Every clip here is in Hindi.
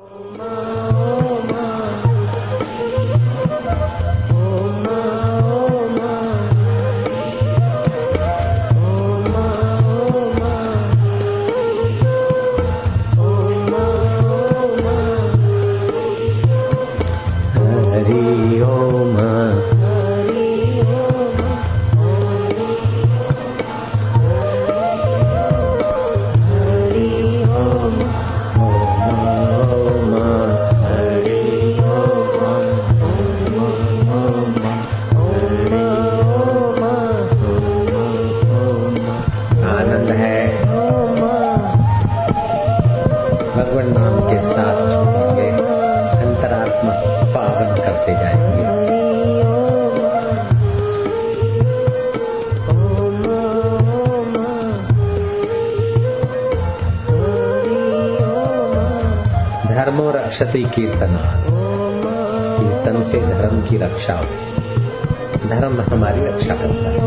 Amen. रक्षति कीर्तना। कीर्तन से धर्म की रक्षा हो। धर्म हमारी रक्षा करता है।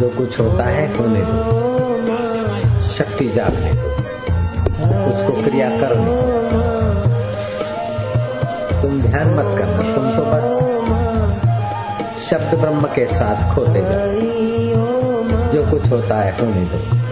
जो कुछ होता है, होने दो। शक्ति जागने दो। उसको क्रिया करने तुम ध्यान मत करना, तुम तो बस शब्द ब्रह्म के साथ खोते जाओ। जो कुछ होता है, होने दो।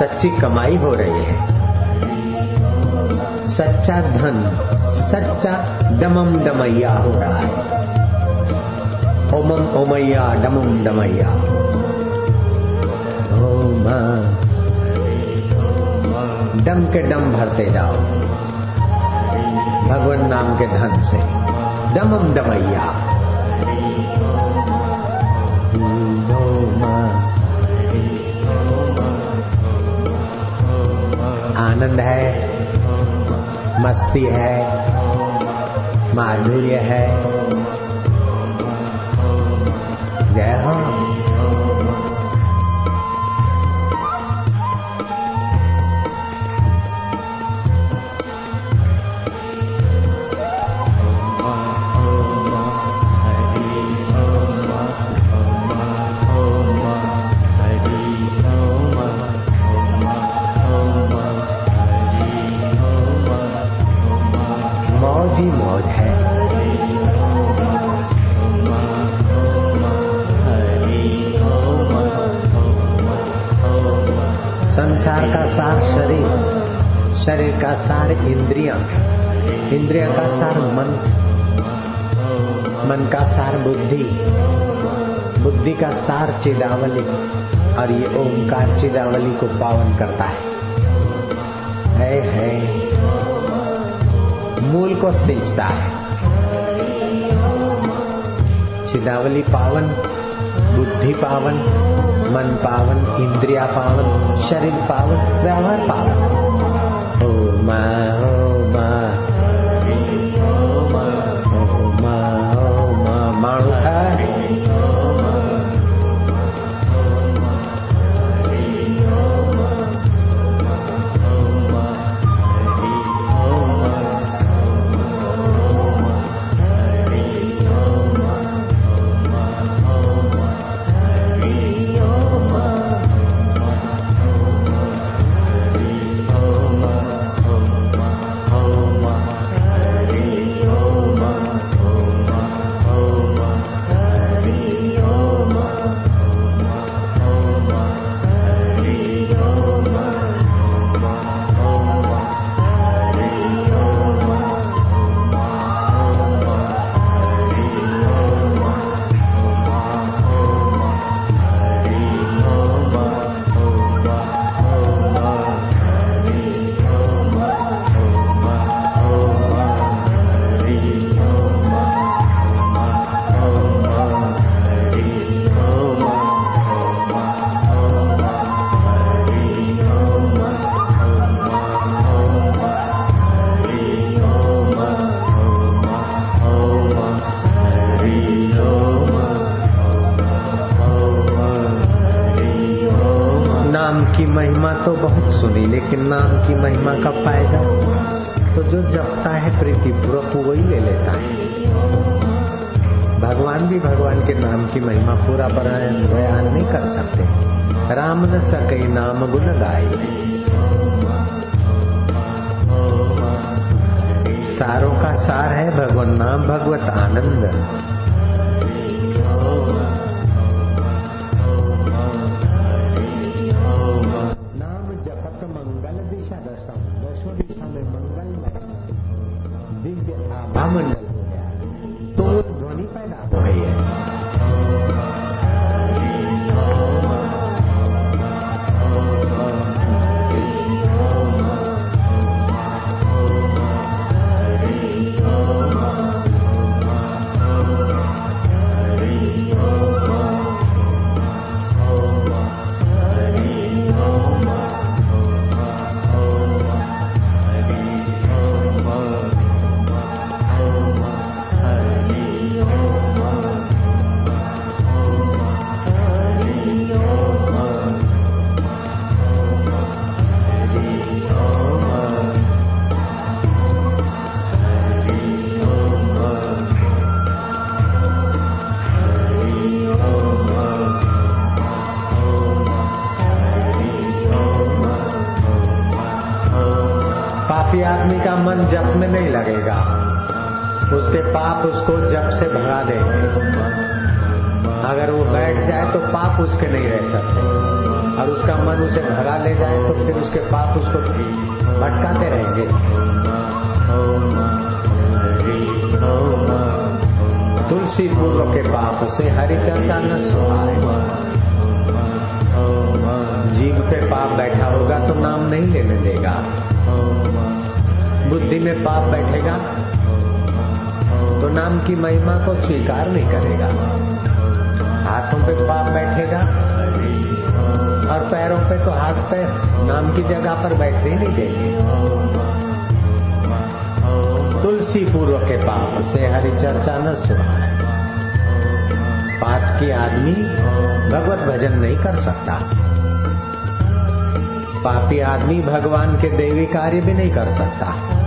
सच्ची कमाई हो रही है। सच्चा धन सच्चा डमम डमैया हो रहा है। ओमम ओमैया डमम डमैया ओम डम के डम भरते जाओ भगवान नाम के धन से डमम डमैया आनंद है मस्ती है माधुर्य है Yeah. शरीर का सार इंद्रिया इंद्रिया का सार मन मन का सार बुद्धि बुद्धि का सार चिदावली, और ये ओंकार चिदावली को पावन करता है। है है। मूल को सिंचता है। चिदावली पावन, बुद्धि पावन, मन पावन, इंद्रिया पावन, शरीर पावन, व्यवहार पावन। ओ मा ओ मा की महिमा तो बहुत सुनी, लेकिन नाम की महिमा का फ़ायदा? तो जो जपता है प्रीतिपूर्वक वही ले लेता है। भगवान भी भगवान के नाम की महिमा पूरा बयान बयान नहीं कर सकते। राम न सके, नाम गुण गाय सारों का सार है भगवान, नाम भगवत आनंद। पापी आदमी का मन जप में नहीं लगेगा। उसके पाप उसको जप से भगा देंगे। अगर वो बैठ जाए तो पाप उसके नहीं रह सकते। और उसका मन उसे भगा ले जाए तो फिर उसके पाप उसको भटकाते रहेंगे। तुलसी पूर्व के पाप से हरिचंदा न सुहाए जीव पे पाप बैठा होगा तो नाम नहीं लेने देगा। बुद्धि में पाप बैठेगा तो नाम की महिमा को स्वीकार नहीं करेगा। हाथों पे पाप बैठेगा और पैरों पे तो हाथ पैर नाम की जगह पर बैठने ही नहीं देंगे। तुलसी पूर्व के पाप से हरि चर्चा न सुनाए। पाप की आदमी भगवत भजन नहीं कर सकता। पापी आदमी भगवान के देवी कार्य भी नहीं कर सकता।